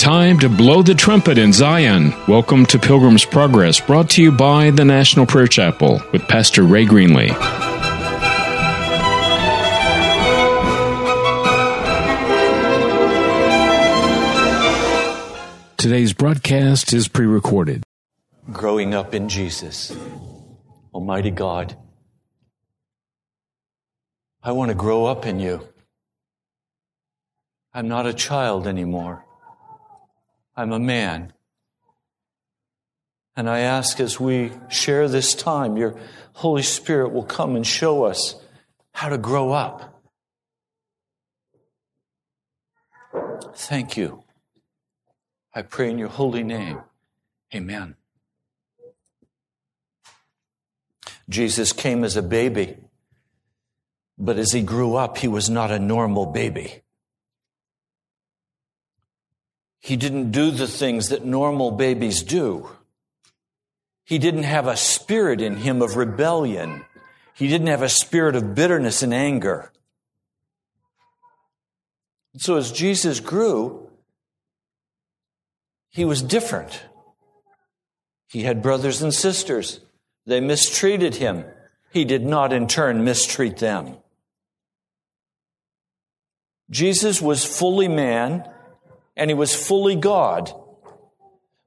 time to blow the trumpet in Zion. Welcome to Pilgrim's Progress, brought to you by the National Prayer Chapel with Pastor Ray Greenley. Today's broadcast is pre recorded. Growing up in Jesus, Almighty God, I want to grow up in you. I'm not a child anymore. I'm a man. And I ask as we share this time, your Holy Spirit will come and show us how to grow up. Thank you. I pray in your holy name. Amen. Jesus came as a baby, but as he grew up, he was not a normal baby. He didn't do the things that normal babies do. He didn't have a spirit in him of rebellion. He didn't have a spirit of bitterness and anger. So as Jesus grew, he was different. He had brothers and sisters. They mistreated him. He did not in turn mistreat them. Jesus was fully man and he was fully God.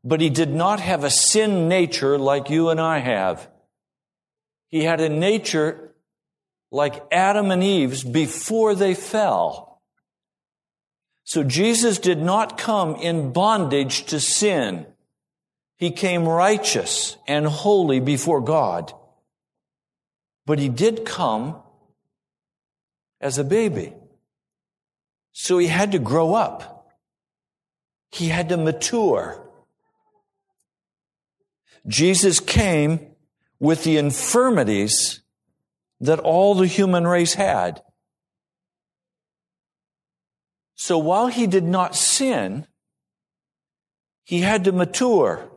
But he did not have a sin nature like you and I have. He had a nature like Adam and Eve's before they fell. So Jesus did not come in bondage to sin. He came righteous and holy before God. But he did come as a baby. So he had to grow up. He had to mature. Jesus came with the infirmities that all the human race had. So while he did not sin, he had to mature.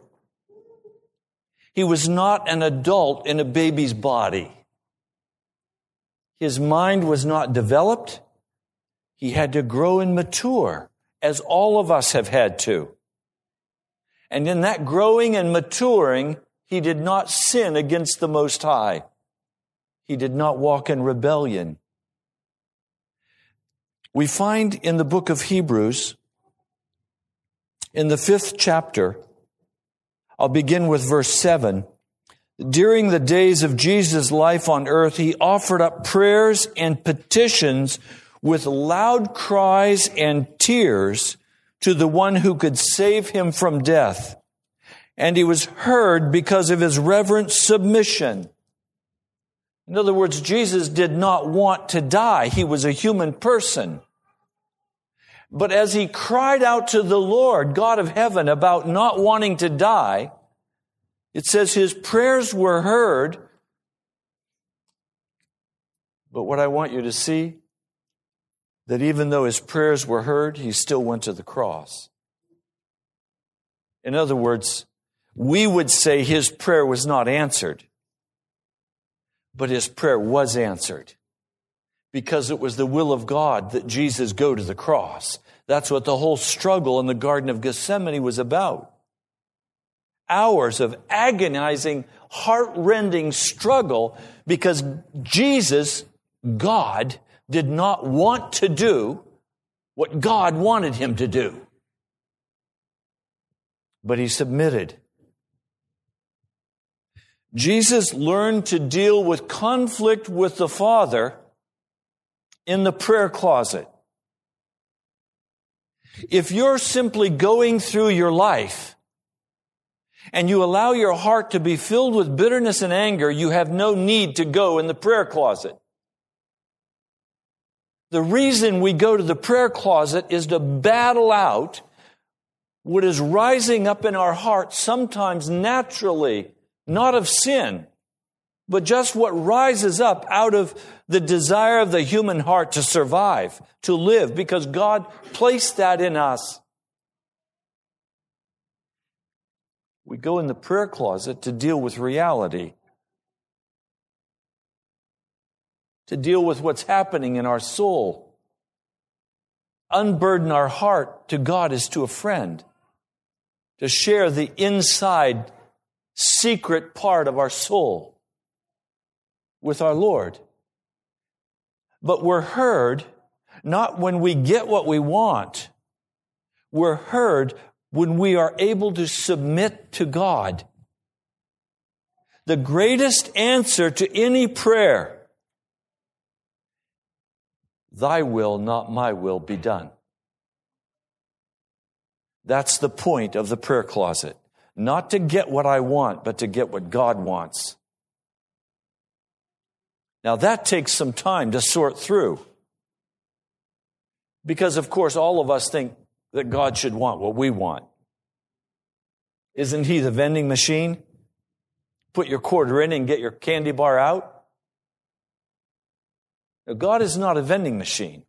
He was not an adult in a baby's body. His mind was not developed. He had to grow and mature as all of us have had to. And in that growing and maturing, he did not sin against the Most High. He did not walk in rebellion. We find in the book of Hebrews, in the fifth chapter, I'll begin with verse 7. During the days of Jesus' life on earth, he offered up prayers and petitions with loud cries and tears to the one who could save him from death. And he was heard because of his reverent submission. In other words, Jesus did not want to die. He was a human person. But as he cried out to the Lord, God of heaven, about not wanting to die, it says his prayers were heard. But what I want you to see that even though his prayers were heard, he still went to the cross. In other words, we would say his prayer was not answered, but his prayer was answered because it was the will of God that Jesus go to the cross. That's what the whole struggle in the Garden of Gethsemane was about. Hours of agonizing, heart-rending struggle because Jesus, God, did not want to do what God wanted him to do. But he submitted. Jesus learned to deal with conflict with the Father in the prayer closet. If you're simply going through your life and you allow your heart to be filled with bitterness and anger, you have no need to go in the prayer closet. The reason we go to the prayer closet is to battle out what is rising up in our hearts, sometimes naturally, not of sin, but just what rises up out of the desire of the human heart to survive, to live, because God placed that in us. We go in the prayer closet to deal with reality. To deal with what's happening in our soul. unburden our heart to God as to a friend, to share the inside secret part of our soul with our Lord. But we're heard not when we get what we want. We're heard when we are able to submit to God. The greatest answer to any prayer Thy will, not my will, be done. That's the point of the prayer closet. Not to get what I want, but to get what God wants. Now that takes some time to sort through. Because of course all of us think that God should want what we want. Isn't he the vending machine? Put your quarter in and get your candy bar out. Now, God is not a vending machine.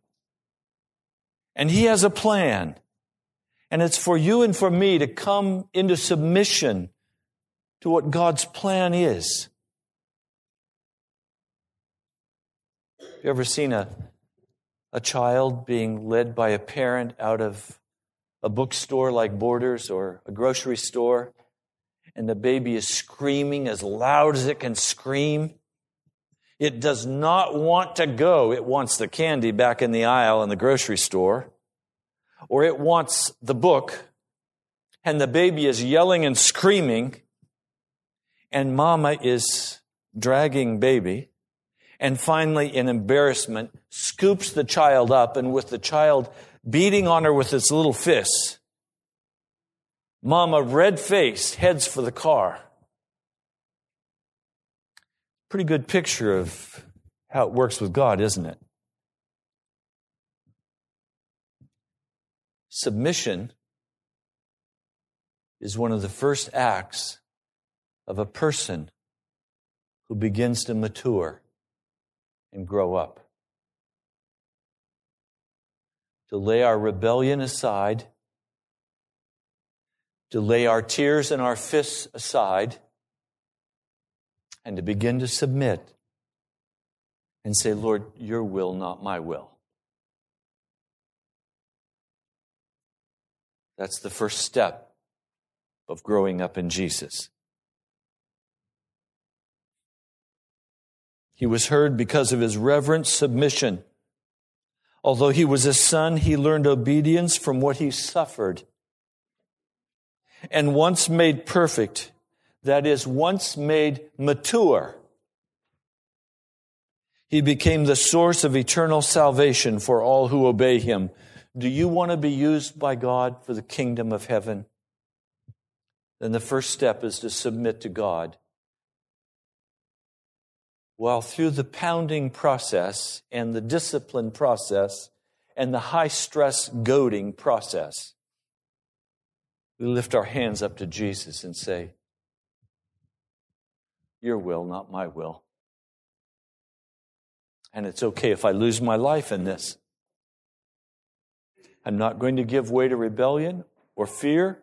And He has a plan. And it's for you and for me to come into submission to what God's plan is. Have you ever seen a, a child being led by a parent out of a bookstore like Borders or a grocery store, and the baby is screaming as loud as it can scream? It does not want to go. It wants the candy back in the aisle in the grocery store. Or it wants the book. And the baby is yelling and screaming. And mama is dragging baby. And finally, in embarrassment, scoops the child up and with the child beating on her with its little fists, mama, red faced, heads for the car pretty good picture of how it works with God, isn't it? Submission is one of the first acts of a person who begins to mature and grow up. To lay our rebellion aside, to lay our tears and our fists aside and to begin to submit and say, Lord, your will, not my will. That's the first step of growing up in Jesus. He was heard because of his reverent submission. Although he was a son, he learned obedience from what he suffered. And once made perfect, that is, once made mature, he became the source of eternal salvation for all who obey him. Do you want to be used by God for the kingdom of heaven? Then the first step is to submit to God. While through the pounding process and the discipline process and the high stress goading process, we lift our hands up to Jesus and say, your will, not my will. And it's okay if I lose my life in this. I'm not going to give way to rebellion or fear.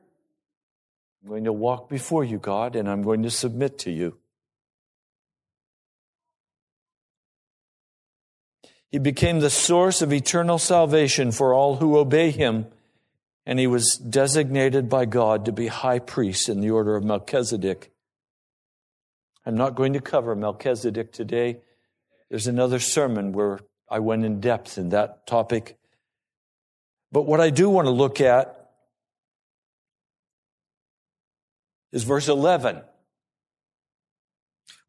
I'm going to walk before you, God, and I'm going to submit to you. He became the source of eternal salvation for all who obey him, and he was designated by God to be high priest in the order of Melchizedek. I'm not going to cover Melchizedek today. There's another sermon where I went in depth in that topic. But what I do want to look at is verse 11.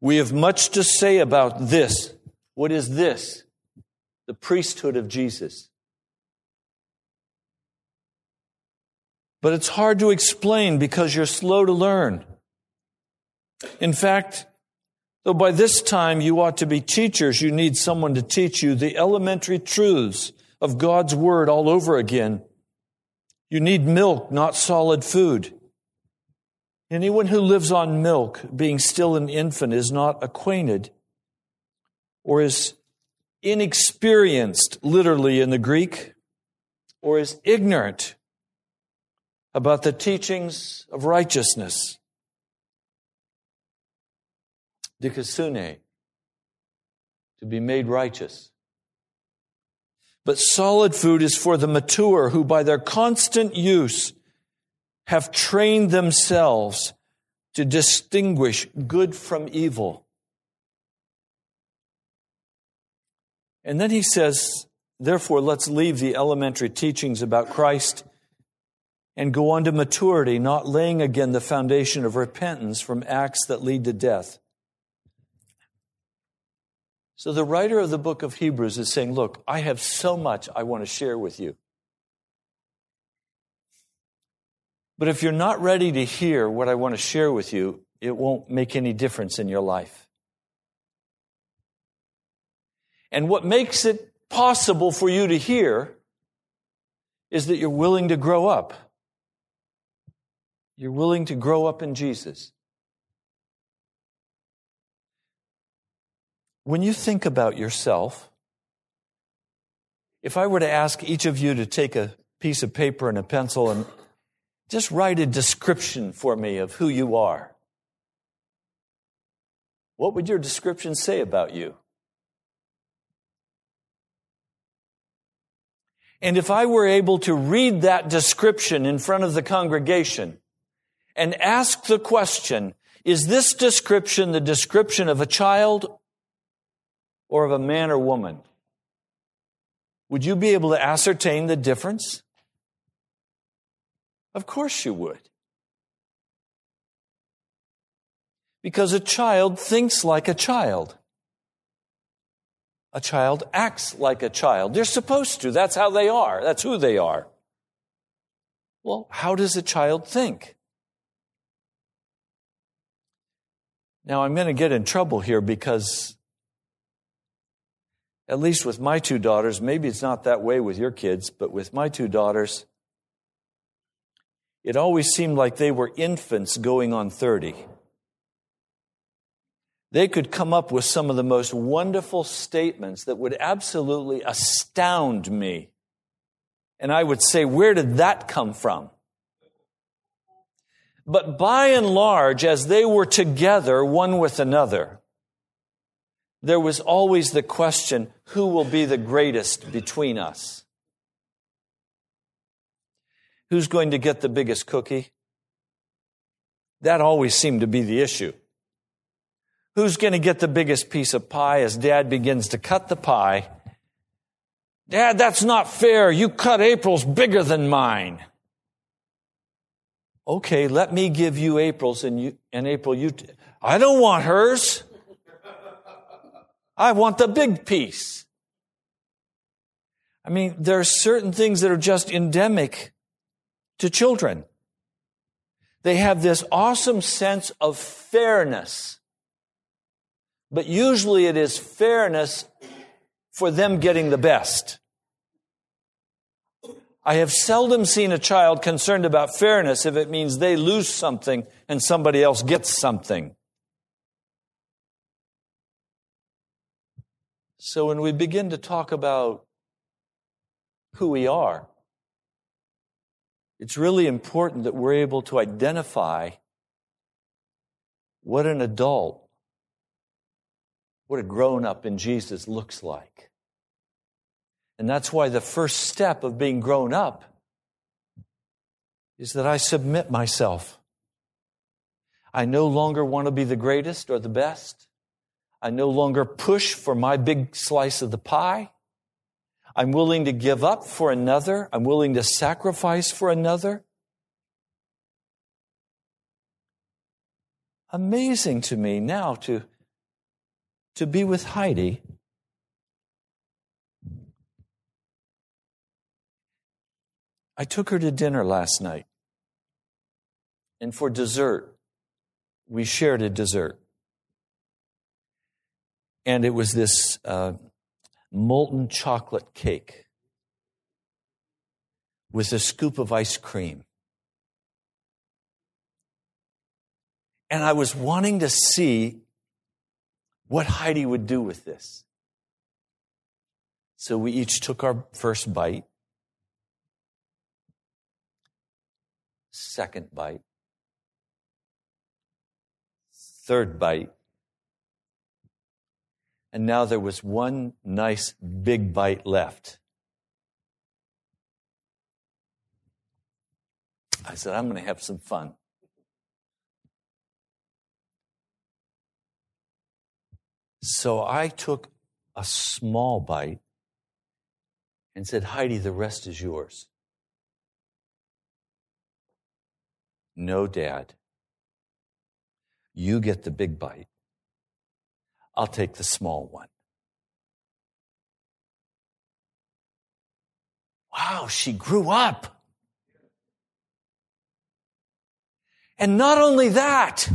We have much to say about this. What is this? The priesthood of Jesus. But it's hard to explain because you're slow to learn. In fact, though by this time you ought to be teachers, you need someone to teach you the elementary truths of God's Word all over again. You need milk, not solid food. Anyone who lives on milk, being still an infant, is not acquainted or is inexperienced, literally in the Greek, or is ignorant about the teachings of righteousness dikasune, to be made righteous. But solid food is for the mature who by their constant use have trained themselves to distinguish good from evil. And then he says, therefore, let's leave the elementary teachings about Christ and go on to maturity, not laying again the foundation of repentance from acts that lead to death. So the writer of the book of Hebrews is saying, Look, I have so much I want to share with you. But if you're not ready to hear what I want to share with you, it won't make any difference in your life. And what makes it possible for you to hear is that you're willing to grow up. You're willing to grow up in Jesus. When you think about yourself, if I were to ask each of you to take a piece of paper and a pencil and just write a description for me of who you are, what would your description say about you? And if I were able to read that description in front of the congregation and ask the question, is this description the description of a child or of a man or woman? Would you be able to ascertain the difference? Of course you would. Because a child thinks like a child. A child acts like a child. They're supposed to. That's how they are. That's who they are. Well, how does a child think? Now, I'm going to get in trouble here because at least with my two daughters, maybe it's not that way with your kids, but with my two daughters, it always seemed like they were infants going on 30. They could come up with some of the most wonderful statements that would absolutely astound me. And I would say, where did that come from? But by and large, as they were together one with another, there was always the question who will be the greatest between us? Who's going to get the biggest cookie? That always seemed to be the issue. Who's going to get the biggest piece of pie as dad begins to cut the pie? Dad, that's not fair. You cut April's bigger than mine. Okay, let me give you April's and you, and April, you, t- I don't want hers. I want the big piece. I mean, there are certain things that are just endemic to children. They have this awesome sense of fairness. But usually it is fairness for them getting the best. I have seldom seen a child concerned about fairness if it means they lose something and somebody else gets something. So when we begin to talk about who we are, it's really important that we're able to identify what an adult, what a grown up in Jesus looks like. And that's why the first step of being grown up is that I submit myself. I no longer want to be the greatest or the best. I no longer push for my big slice of the pie. I'm willing to give up for another. I'm willing to sacrifice for another. Amazing to me now to, to be with Heidi. I took her to dinner last night. And for dessert, we shared a dessert and it was this uh, molten chocolate cake with a scoop of ice cream. And I was wanting to see what Heidi would do with this. So we each took our first bite, second bite, third bite, and now there was one nice big bite left. I said, I'm going to have some fun. So I took a small bite and said, Heidi, the rest is yours. No, Dad. You get the big bite. I'll take the small one. Wow, she grew up. And not only that,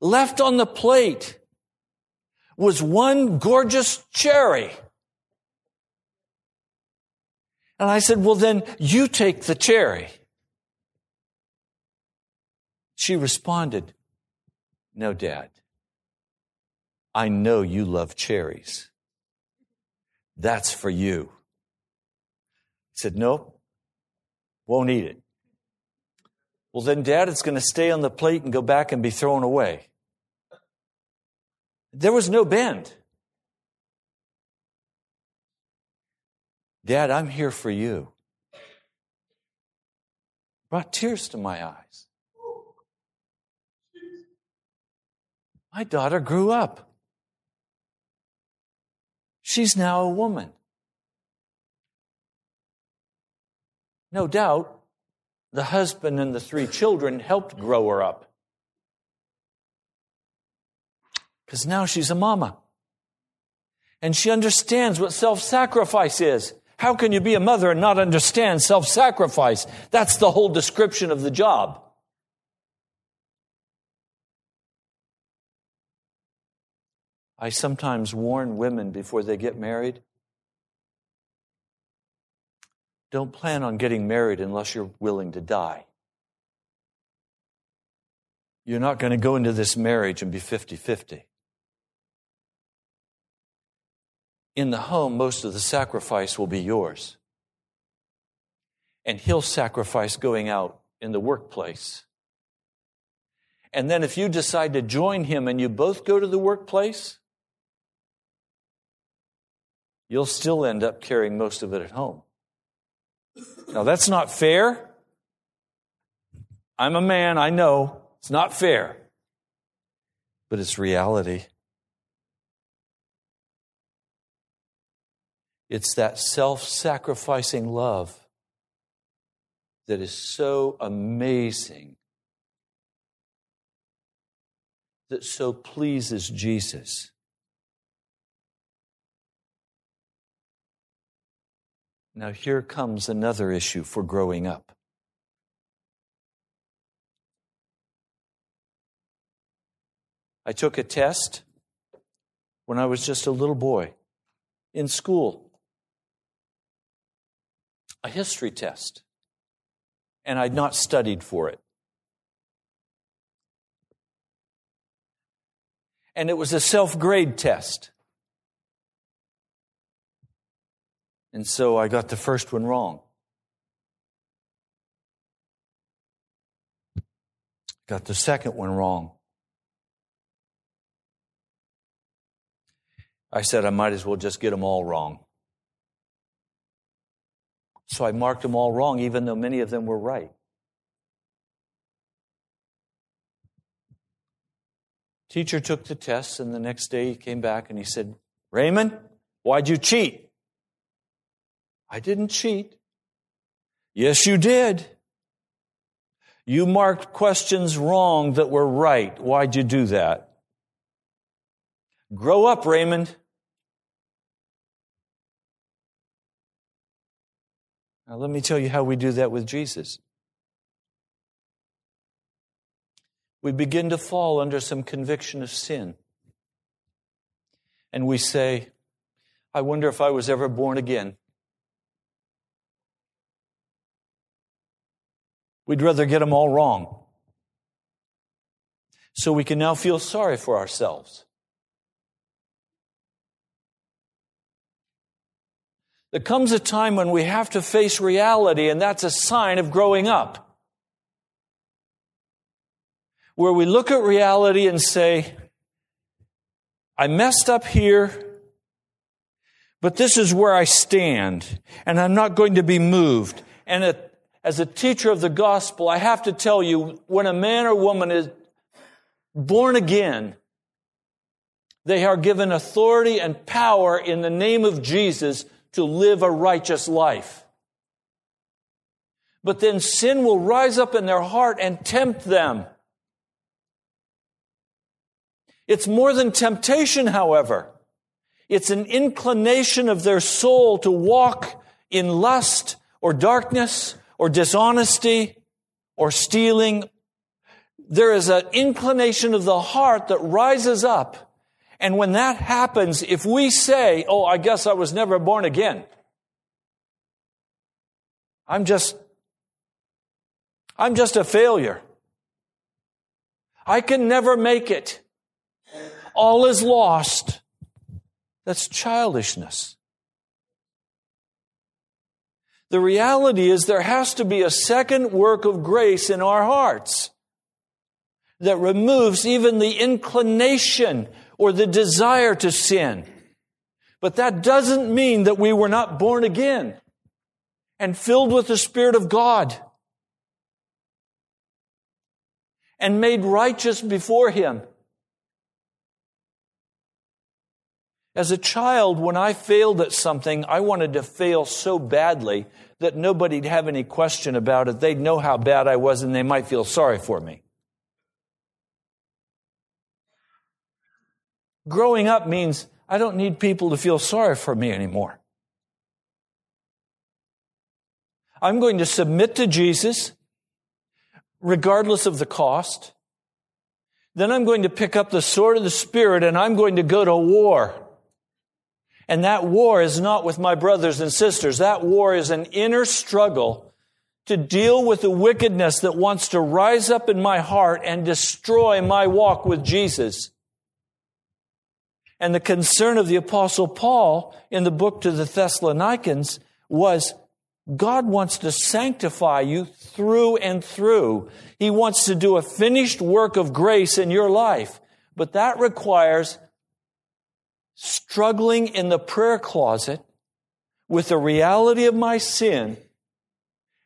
left on the plate was one gorgeous cherry. And I said, well, then you take the cherry. She responded, no, dad. I know you love cherries. That's for you. I said, nope, won't eat it. Well, then, Dad, it's going to stay on the plate and go back and be thrown away. There was no bend. Dad, I'm here for you. Brought tears to my eyes. My daughter grew up. She's now a woman. No doubt, the husband and the three children helped grow her up. Because now she's a mama. And she understands what self sacrifice is. How can you be a mother and not understand self sacrifice? That's the whole description of the job. I sometimes warn women before they get married don't plan on getting married unless you're willing to die. You're not going to go into this marriage and be 50 50. In the home, most of the sacrifice will be yours. And he'll sacrifice going out in the workplace. And then if you decide to join him and you both go to the workplace, you'll still end up carrying most of it at home. Now, that's not fair. I'm a man, I know. It's not fair. But it's reality. It's that self sacrificing love that is so amazing, that so pleases Jesus. Now, here comes another issue for growing up. I took a test when I was just a little boy in school a history test, and I'd not studied for it. And it was a self grade test. And so I got the first one wrong. Got the second one wrong. I said I might as well just get them all wrong. So I marked them all wrong, even though many of them were right. Teacher took the tests, and the next day he came back and he said, Raymond, why'd you cheat? I didn't cheat. Yes, you did. You marked questions wrong that were right. Why'd you do that? Grow up, Raymond. Now, let me tell you how we do that with Jesus. We begin to fall under some conviction of sin. And we say, I wonder if I was ever born again. We'd rather get them all wrong. So we can now feel sorry for ourselves. There comes a time when we have to face reality, and that's a sign of growing up. Where we look at reality and say, I messed up here, but this is where I stand, and I'm not going to be moved. And at, as a teacher of the gospel, I have to tell you when a man or woman is born again, they are given authority and power in the name of Jesus to live a righteous life. But then sin will rise up in their heart and tempt them. It's more than temptation, however. It's an inclination of their soul to walk in lust or darkness or dishonesty or stealing. There is an inclination of the heart that rises up. And when that happens, if we say, Oh, I guess I was never born again. I'm just, I'm just a failure. I can never make it. All is lost. That's childishness. The reality is there has to be a second work of grace in our hearts that removes even the inclination or the desire to sin. But that doesn't mean that we were not born again and filled with the Spirit of God and made righteous before Him. As a child, when I failed at something, I wanted to fail so badly that nobody'd have any question about it. They'd know how bad I was and they might feel sorry for me. Growing up means I don't need people to feel sorry for me anymore. I'm going to submit to Jesus regardless of the cost. Then I'm going to pick up the sword of the Spirit and I'm going to go to war. And that war is not with my brothers and sisters. That war is an inner struggle to deal with the wickedness that wants to rise up in my heart and destroy my walk with Jesus. And the concern of the apostle Paul in the book to the Thessalonians was God wants to sanctify you through and through. He wants to do a finished work of grace in your life. But that requires struggling in the prayer closet with the reality of my sin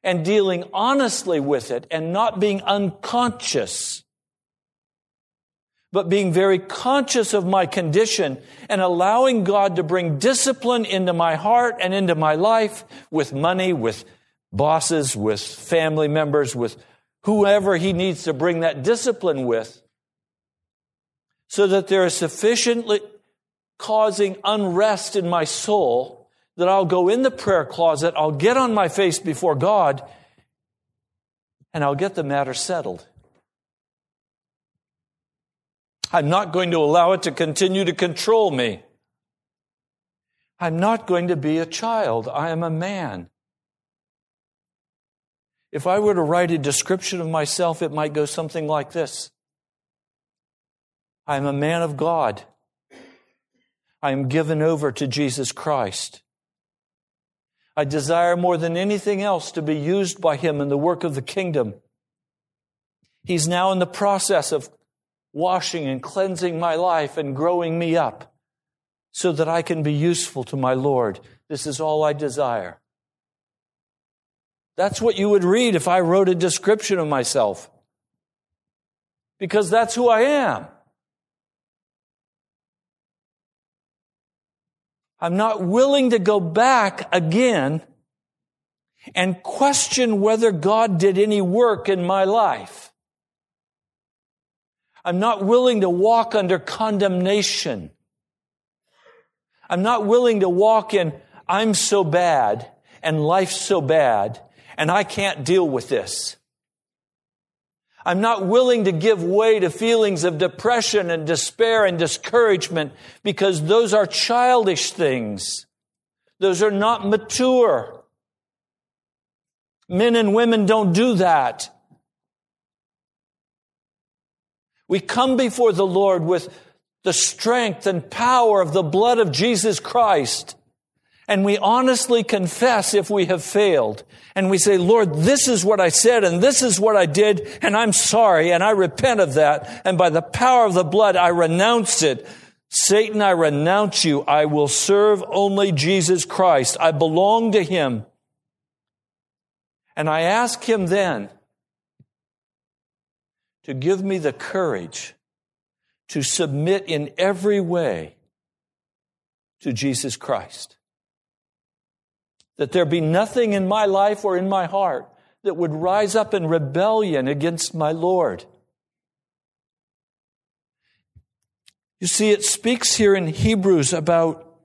and dealing honestly with it and not being unconscious, but being very conscious of my condition and allowing God to bring discipline into my heart and into my life with money, with bosses, with family members, with whoever He needs to bring that discipline with, so that there is sufficiently causing unrest in my soul that I'll go in the prayer closet, I'll get on my face before God, and I'll get the matter settled. I'm not going to allow it to continue to control me. I'm not going to be a child. I am a man. If I were to write a description of myself, it might go something like this I'm a man of God. I am given over to Jesus Christ. I desire more than anything else to be used by Him in the work of the kingdom. He's now in the process of washing and cleansing my life and growing me up so that I can be useful to my Lord. This is all I desire. That's what you would read if I wrote a description of myself. Because that's who I am. I'm not willing to go back again and question whether God did any work in my life. I'm not willing to walk under condemnation. I'm not willing to walk in, I'm so bad and life's so bad and I can't deal with this. I'm not willing to give way to feelings of depression and despair and discouragement because those are childish things. Those are not mature. Men and women don't do that. We come before the Lord with the strength and power of the blood of Jesus Christ and we honestly confess if we have failed. And we say, Lord, this is what I said and this is what I did and I'm sorry and I repent of that. And by the power of the blood, I renounce it. Satan, I renounce you. I will serve only Jesus Christ. I belong to him. And I ask Him then to give me the courage to submit in every way to Jesus Christ. That there be nothing in my life or in my heart that would rise up in rebellion against my Lord. You see, it speaks here in Hebrews about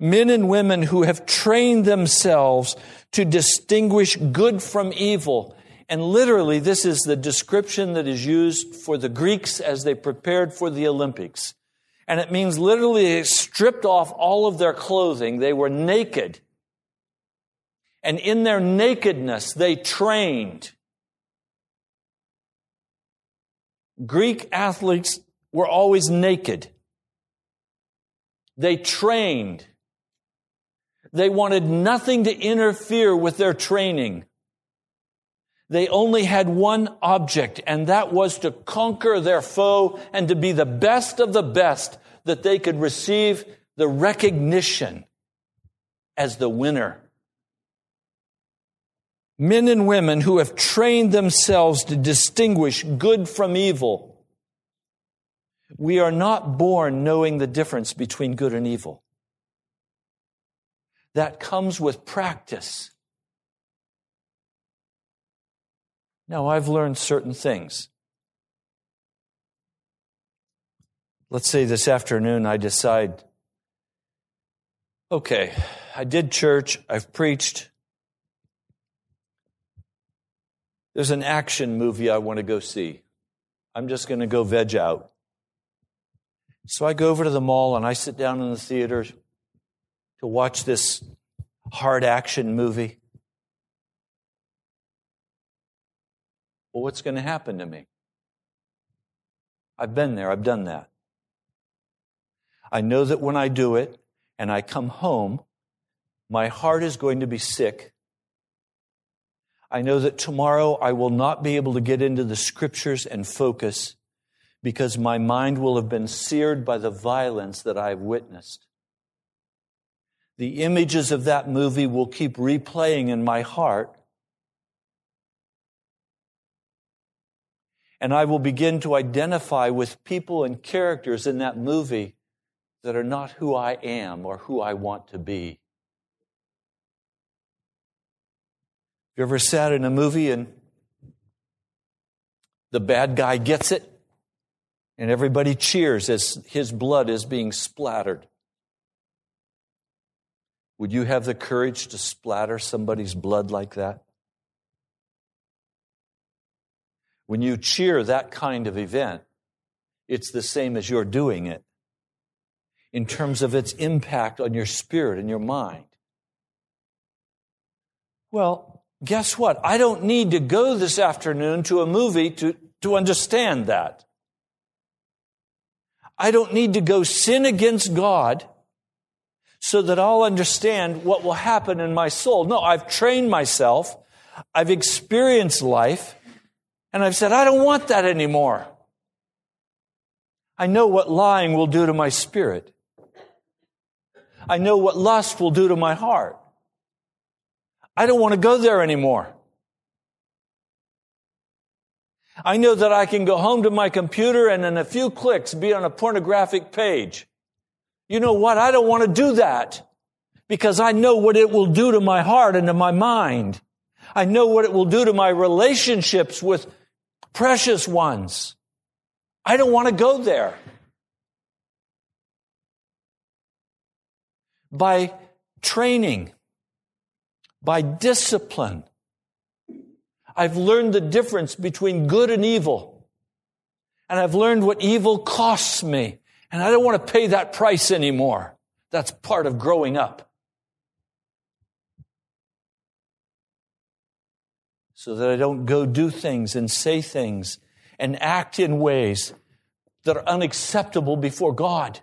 men and women who have trained themselves to distinguish good from evil. And literally, this is the description that is used for the Greeks as they prepared for the Olympics. And it means literally they stripped off all of their clothing. They were naked. And in their nakedness, they trained. Greek athletes were always naked. They trained. They wanted nothing to interfere with their training. They only had one object, and that was to conquer their foe and to be the best of the best that they could receive the recognition as the winner. Men and women who have trained themselves to distinguish good from evil we are not born knowing the difference between good and evil. That comes with practice. Now, I've learned certain things. Let's say this afternoon I decide, okay, I did church, I've preached. There's an action movie I want to go see. I'm just going to go veg out. So I go over to the mall and I sit down in the theater to watch this hard action movie. Well, what's going to happen to me? I've been there, I've done that. I know that when I do it and I come home, my heart is going to be sick. I know that tomorrow I will not be able to get into the scriptures and focus because my mind will have been seared by the violence that I've witnessed. The images of that movie will keep replaying in my heart. And I will begin to identify with people and characters in that movie that are not who I am or who I want to be. You ever sat in a movie and the bad guy gets it? and everybody cheers as his blood is being splattered. Would you have the courage to splatter somebody's blood like that? When you cheer that kind of event, it's the same as you're doing it in terms of its impact on your spirit and your mind. Well, guess what? I don't need to go this afternoon to a movie to, to understand that. I don't need to go sin against God so that I'll understand what will happen in my soul. No, I've trained myself. I've experienced life and I've said, I don't want that anymore. I know what lying will do to my spirit. I know what lust will do to my heart. I don't want to go there anymore. I know that I can go home to my computer and in a few clicks be on a pornographic page. You know what? I don't want to do that because I know what it will do to my heart and to my mind. I know what it will do to my relationships with precious ones. I don't want to go there. By training, by discipline, I've learned the difference between good and evil. And I've learned what evil costs me. And I don't want to pay that price anymore. That's part of growing up. So that I don't go do things and say things and act in ways that are unacceptable before God.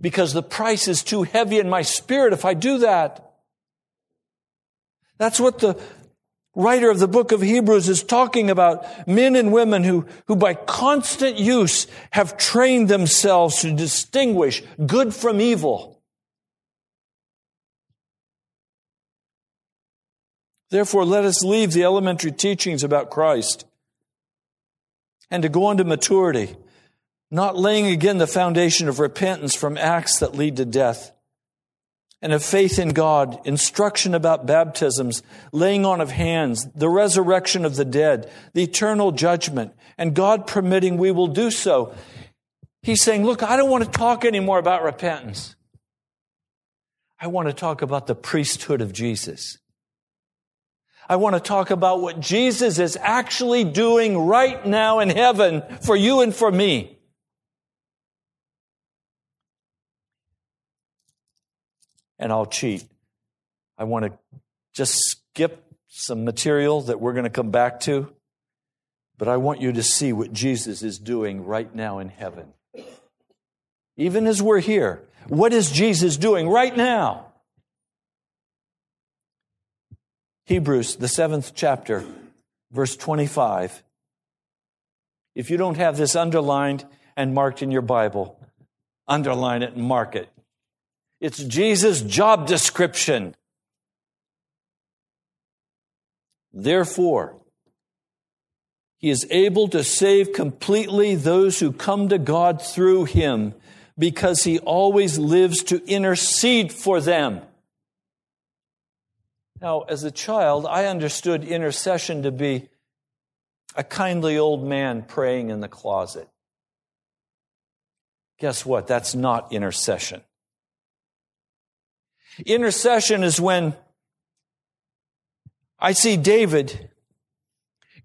Because the price is too heavy in my spirit if I do that. That's what the writer of the book of Hebrews is talking about. Men and women who, who by constant use have trained themselves to distinguish good from evil. Therefore, let us leave the elementary teachings about Christ and to go on to maturity, not laying again the foundation of repentance from acts that lead to death and of faith in God, instruction about baptisms, laying on of hands, the resurrection of the dead, the eternal judgment, and God permitting we will do so. He's saying, look, I don't want to talk anymore about repentance. I want to talk about the priesthood of Jesus. I want to talk about what Jesus is actually doing right now in heaven for you and for me. And I'll cheat. I want to just skip some material that we're going to come back to, but I want you to see what Jesus is doing right now in heaven. Even as we're here, what is Jesus doing right now? Hebrews, the seventh chapter, verse 25. If you don't have this underlined and marked in your Bible, underline it and mark it. It's Jesus' job description. Therefore, he is able to save completely those who come to God through him because he always lives to intercede for them. Now, as a child, I understood intercession to be a kindly old man praying in the closet. Guess what? That's not intercession. Intercession is when I see David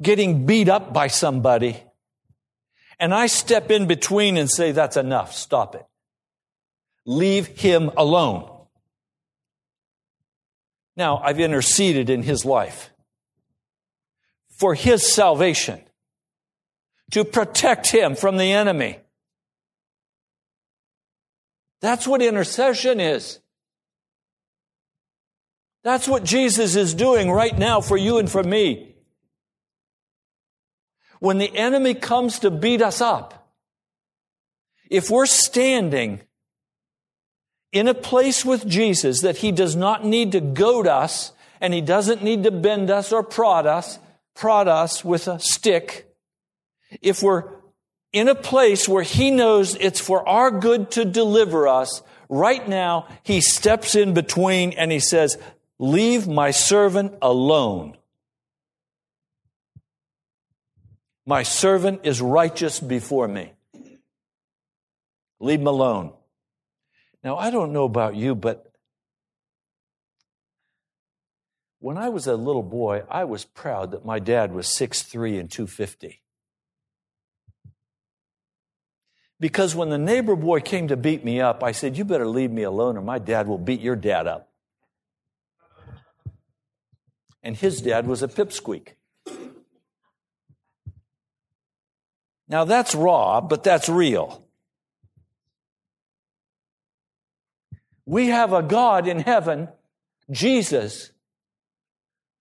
getting beat up by somebody and I step in between and say, that's enough. Stop it. Leave him alone. Now, I've interceded in his life for his salvation, to protect him from the enemy. That's what intercession is. That's what Jesus is doing right now for you and for me. When the enemy comes to beat us up, if we're standing in a place with Jesus that he does not need to goad us and he doesn't need to bend us or prod us, prod us with a stick, if we're in a place where he knows it's for our good to deliver us, right now he steps in between and he says, Leave my servant alone. My servant is righteous before me. Leave him alone. Now, I don't know about you, but when I was a little boy, I was proud that my dad was 6'3 and 250. Because when the neighbor boy came to beat me up, I said, You better leave me alone or my dad will beat your dad up. And his dad was a pipsqueak. Now that's raw, but that's real. We have a God in heaven, Jesus,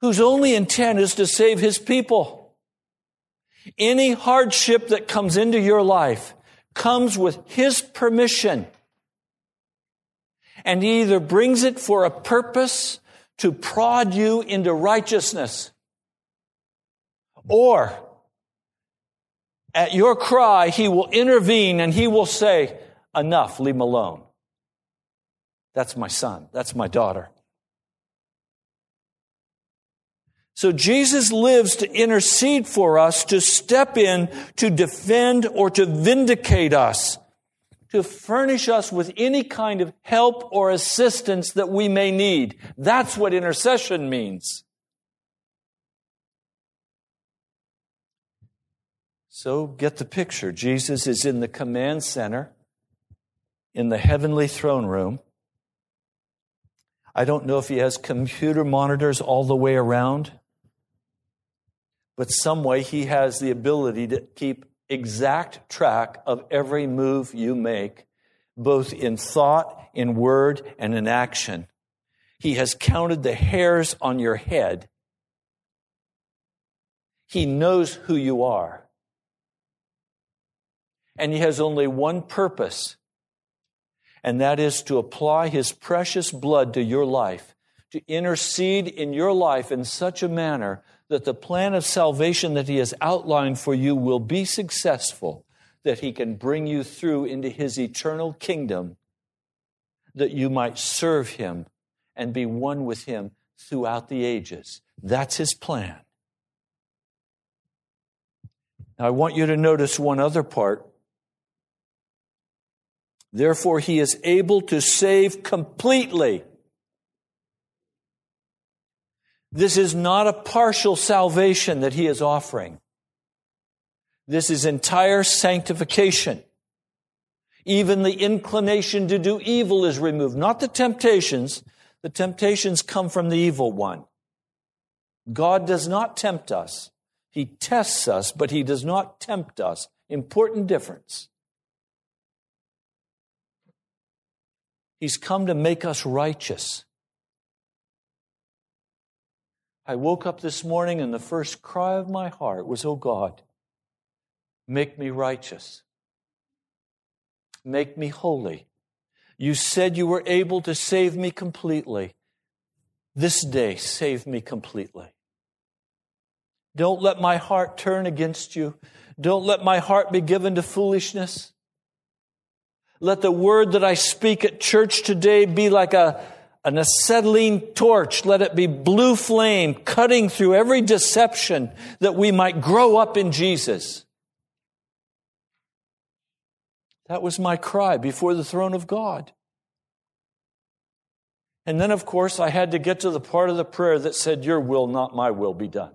whose only intent is to save his people. Any hardship that comes into your life comes with his permission. And he either brings it for a purpose to prod you into righteousness, or at your cry, he will intervene and he will say, Enough, leave him alone. That's my son. That's my daughter. So Jesus lives to intercede for us, to step in, to defend or to vindicate us, to furnish us with any kind of help or assistance that we may need. That's what intercession means. So get the picture. Jesus is in the command center, in the heavenly throne room. I don't know if he has computer monitors all the way around, but some way he has the ability to keep exact track of every move you make, both in thought, in word, and in action. He has counted the hairs on your head. He knows who you are. And he has only one purpose and that is to apply his precious blood to your life to intercede in your life in such a manner that the plan of salvation that He has outlined for you will be successful, that He can bring you through into His eternal kingdom, that you might serve Him and be one with Him throughout the ages. That's His plan. Now, I want you to notice one other part. Therefore, He is able to save completely this is not a partial salvation that he is offering. This is entire sanctification. Even the inclination to do evil is removed. Not the temptations. The temptations come from the evil one. God does not tempt us. He tests us, but he does not tempt us. Important difference. He's come to make us righteous. I woke up this morning and the first cry of my heart was, Oh God, make me righteous. Make me holy. You said you were able to save me completely. This day, save me completely. Don't let my heart turn against you. Don't let my heart be given to foolishness. Let the word that I speak at church today be like a an acetylene torch, let it be blue flame cutting through every deception that we might grow up in Jesus. That was my cry before the throne of God. And then, of course, I had to get to the part of the prayer that said, Your will, not my will, be done.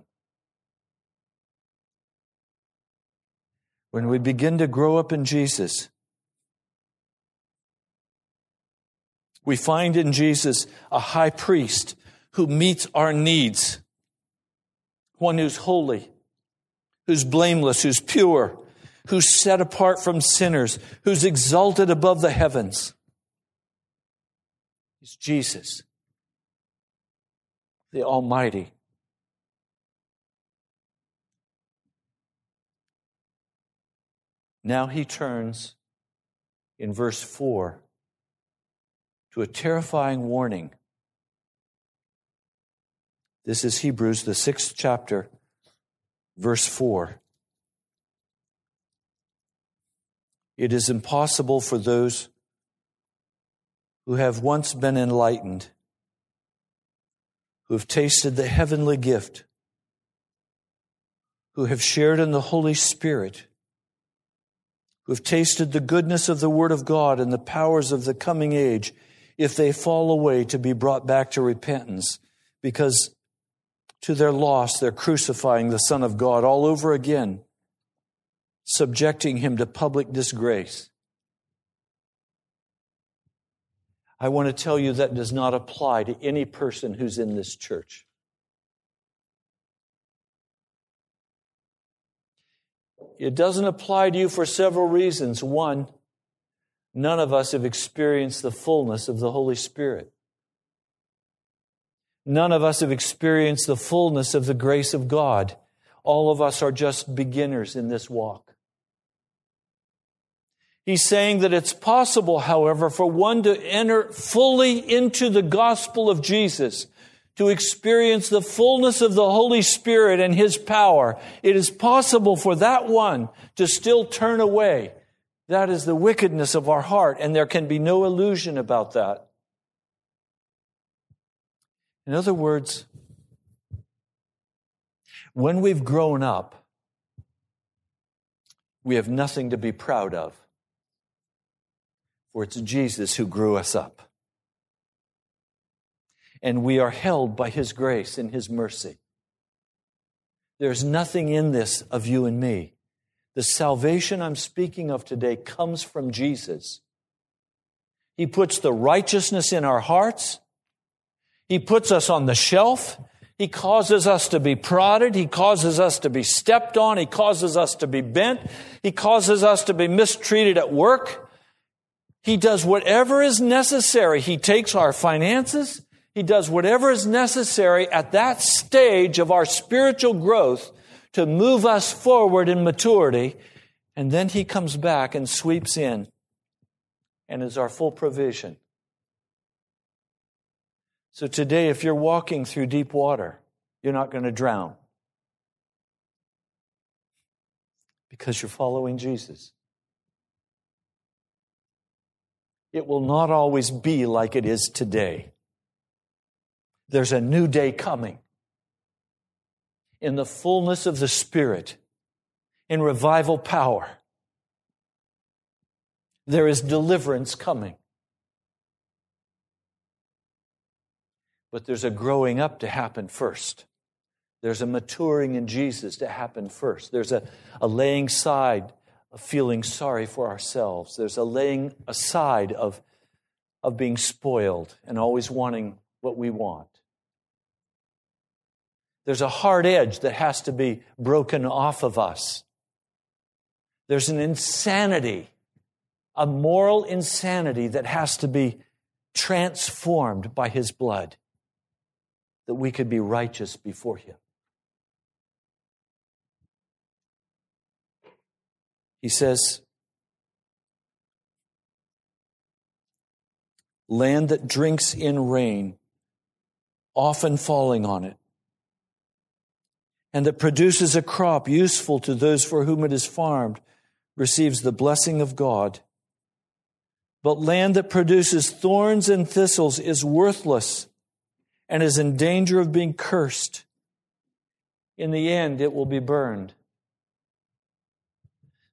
When we begin to grow up in Jesus, We find in Jesus a high priest who meets our needs, one who's holy, who's blameless, who's pure, who's set apart from sinners, who's exalted above the heavens. He's Jesus, the Almighty. Now he turns in verse 4 to a terrifying warning. This is Hebrews, the sixth chapter, verse 4. It is impossible for those who have once been enlightened, who have tasted the heavenly gift, who have shared in the Holy Spirit, who have tasted the goodness of the Word of God and the powers of the coming age, if they fall away to be brought back to repentance because to their loss they're crucifying the Son of God all over again, subjecting him to public disgrace. I want to tell you that does not apply to any person who's in this church. It doesn't apply to you for several reasons. One, none of us have experienced the fullness of the Holy Spirit. None of us have experienced the fullness of the grace of God. All of us are just beginners in this walk. He's saying that it's possible, however, for one to enter fully into the gospel of Jesus, to experience the fullness of the Holy Spirit and His power. It is possible for that one to still turn away that is the wickedness of our heart, and there can be no illusion about that. In other words, when we've grown up, we have nothing to be proud of, for it's Jesus who grew us up. And we are held by His grace and His mercy. There's nothing in this of you and me. The salvation I'm speaking of today comes from Jesus. He puts the righteousness in our hearts. He puts us on the shelf. He causes us to be prodded. He causes us to be stepped on. He causes us to be bent. He causes us to be mistreated at work. He does whatever is necessary. He takes our finances. He does whatever is necessary at that stage of our spiritual growth to move us forward in maturity. And then he comes back and sweeps in and is our full provision. So today, if you're walking through deep water, you're not going to drown because you're following Jesus. It will not always be like it is today. There's a new day coming. In the fullness of the Spirit, in revival power, there is deliverance coming. But there's a growing up to happen first. There's a maturing in Jesus to happen first. There's a, a laying aside of feeling sorry for ourselves. There's a laying aside of, of being spoiled and always wanting what we want. There's a hard edge that has to be broken off of us. There's an insanity, a moral insanity that has to be transformed by His blood that we could be righteous before Him. He says, land that drinks in rain, often falling on it, and that produces a crop useful to those for whom it is farmed, receives the blessing of God. But land that produces thorns and thistles is worthless and is in danger of being cursed. In the end, it will be burned.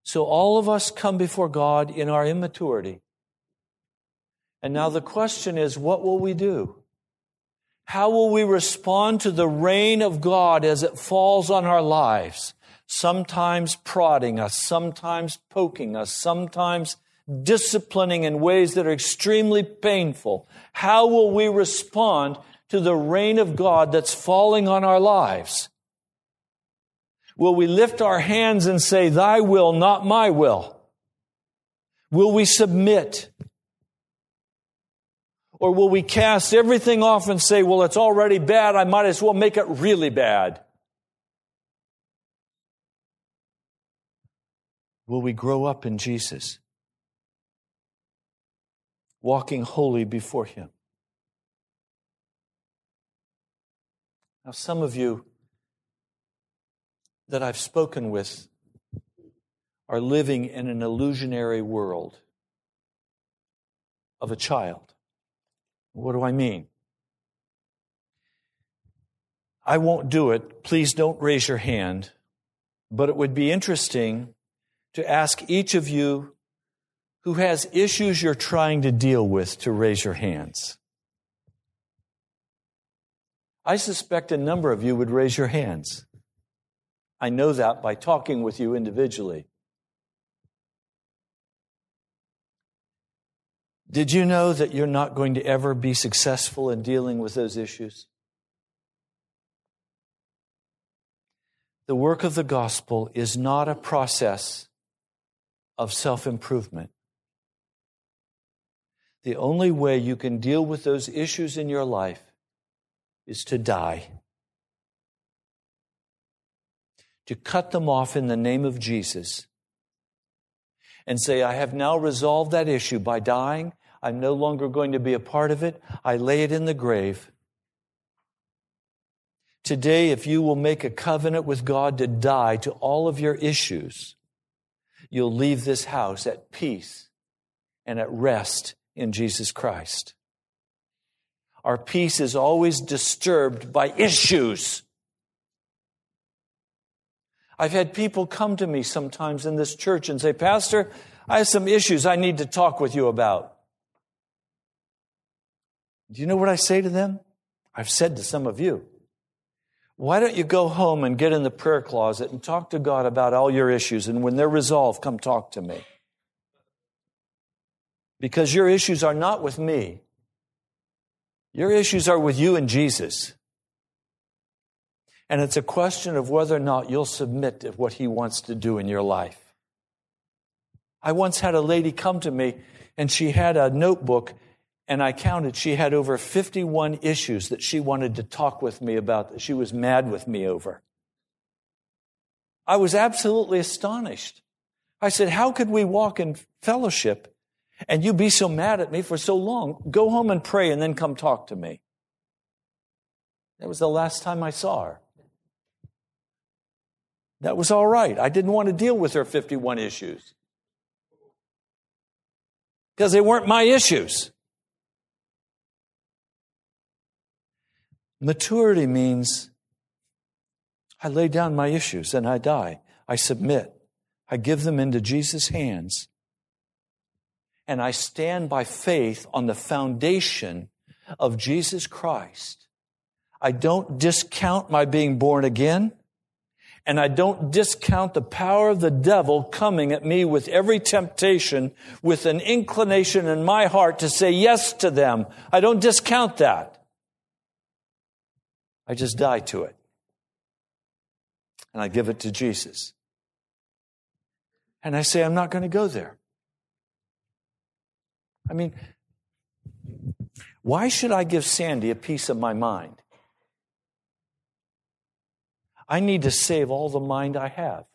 So all of us come before God in our immaturity. And now the question is, what will we do? How will we respond to the rain of God as it falls on our lives? Sometimes prodding us, sometimes poking us, sometimes disciplining in ways that are extremely painful. How will we respond to the rain of God that's falling on our lives? Will we lift our hands and say, Thy will, not my will? Will we submit? Or will we cast everything off and say, Well, it's already bad, I might as well make it really bad? Will we grow up in Jesus, walking holy before Him? Now, some of you that I've spoken with are living in an illusionary world of a child. What do I mean? I won't do it. Please don't raise your hand. But it would be interesting to ask each of you who has issues you're trying to deal with to raise your hands. I suspect a number of you would raise your hands. I know that by talking with you individually. Did you know that you're not going to ever be successful in dealing with those issues? The work of the gospel is not a process of self improvement. The only way you can deal with those issues in your life is to die. To cut them off in the name of Jesus and say, I have now resolved that issue by dying. I'm no longer going to be a part of it. I lay it in the grave. Today, if you will make a covenant with God to die to all of your issues, you'll leave this house at peace and at rest in Jesus Christ. Our peace is always disturbed by issues. I've had people come to me sometimes in this church and say, Pastor, I have some issues I need to talk with you about. Do you know what I say to them? I've said to some of you. Why don't you go home and get in the prayer closet and talk to God about all your issues, and when they're resolved, come talk to me? Because your issues are not with me, your issues are with you and Jesus. And it's a question of whether or not you'll submit to what He wants to do in your life. I once had a lady come to me and she had a notebook, and I counted, she had over 51 issues that she wanted to talk with me about, that she was mad with me over. I was absolutely astonished. I said, How could we walk in fellowship and you be so mad at me for so long. Go home and pray and then come talk to me. That was the last time I saw her. That was all right. I didn't want to deal with her 51 issues because they weren't my issues. Maturity means I lay down my issues and I die. I submit. I give them into Jesus' hands. And I stand by faith on the foundation of Jesus Christ. I don't discount my being born again. And I don't discount the power of the devil coming at me with every temptation with an inclination in my heart to say yes to them. I don't discount that. I just mm-hmm. die to it. And I give it to Jesus. And I say, I'm not going to go there. I mean, why should I give Sandy a piece of my mind? I need to save all the mind I have.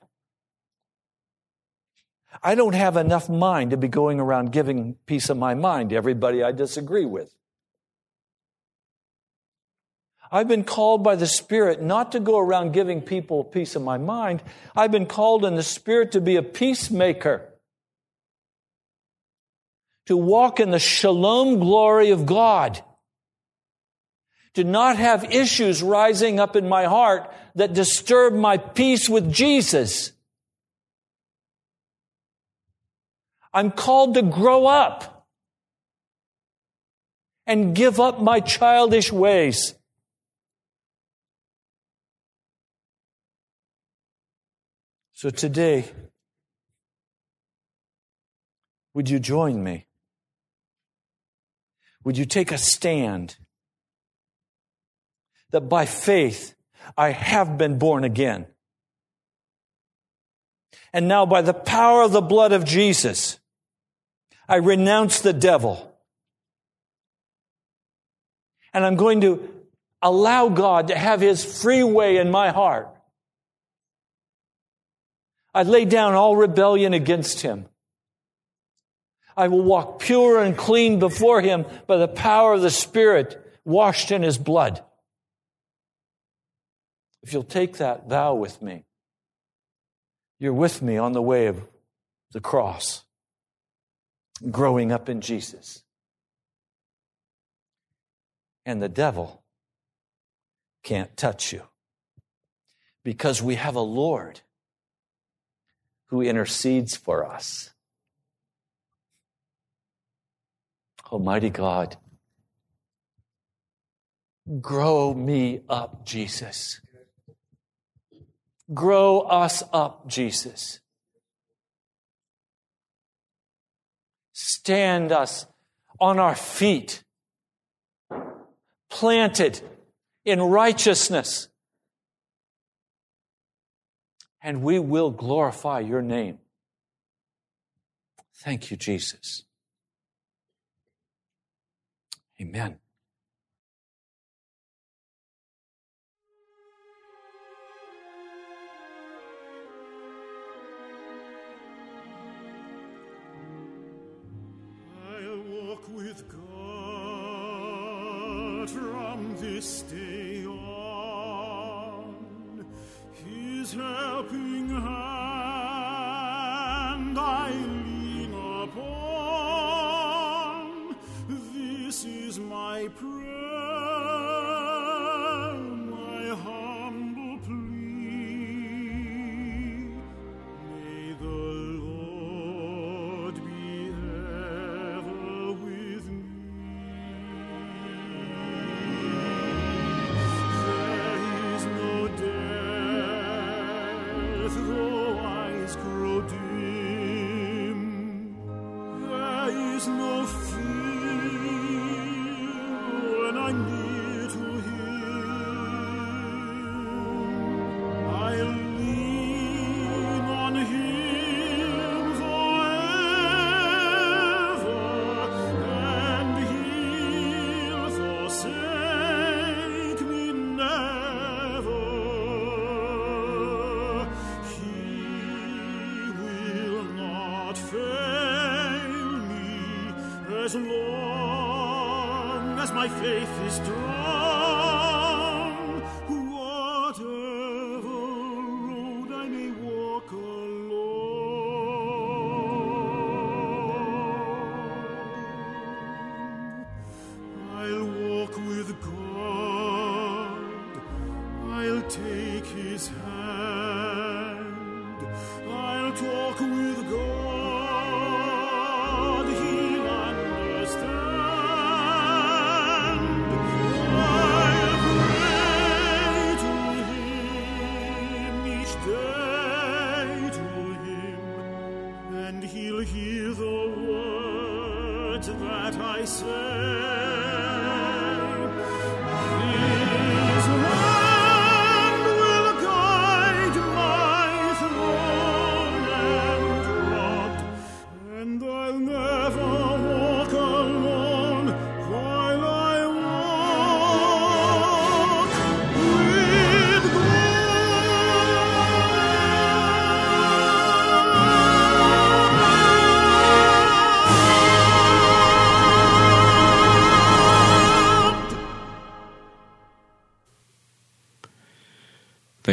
I don't have enough mind to be going around giving piece of my mind to everybody I disagree with. I've been called by the Spirit not to go around giving people peace of my mind. I've been called in the Spirit to be a peacemaker, to walk in the shalom glory of God to not have issues rising up in my heart that disturb my peace with Jesus. I'm called to grow up and give up my childish ways. So today, would you join me? Would you take a stand? that by faith I have been born again. And now by the power of the blood of Jesus, I renounce the devil. And I'm going to allow God to have his free way in my heart. I lay down all rebellion against him. I will walk pure and clean before him by the power of the Spirit washed in his blood. If you'll take that vow with me, you're with me on the way of the cross, growing up in Jesus. And the devil can't touch you because we have a Lord who intercedes for us. Almighty God, grow me up, Jesus. Grow us up, Jesus. Stand us on our feet, planted in righteousness, and we will glorify your name. Thank you, Jesus. Amen. this day on. His helping hand I lean upon. This is my prayer,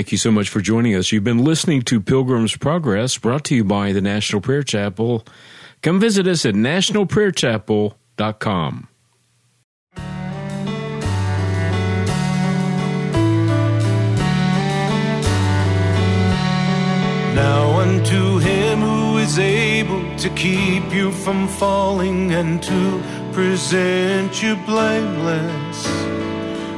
Thank you so much for joining us. You've been listening to Pilgrim's Progress, brought to you by the National Prayer Chapel. Come visit us at nationalprayerchapel.com. Now unto him who is able to keep you from falling and to present you blameless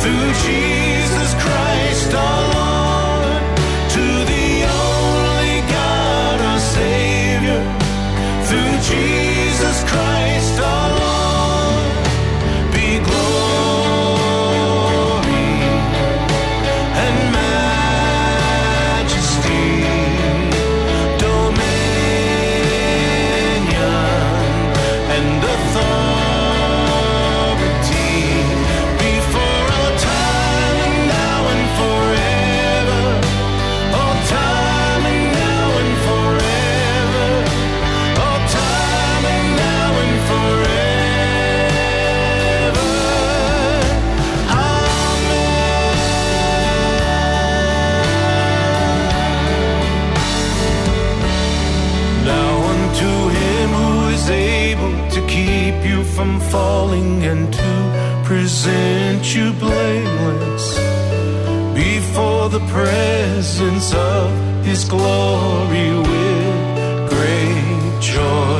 through Jesus Christ our you from falling and to present you blameless before the presence of his glory with great joy.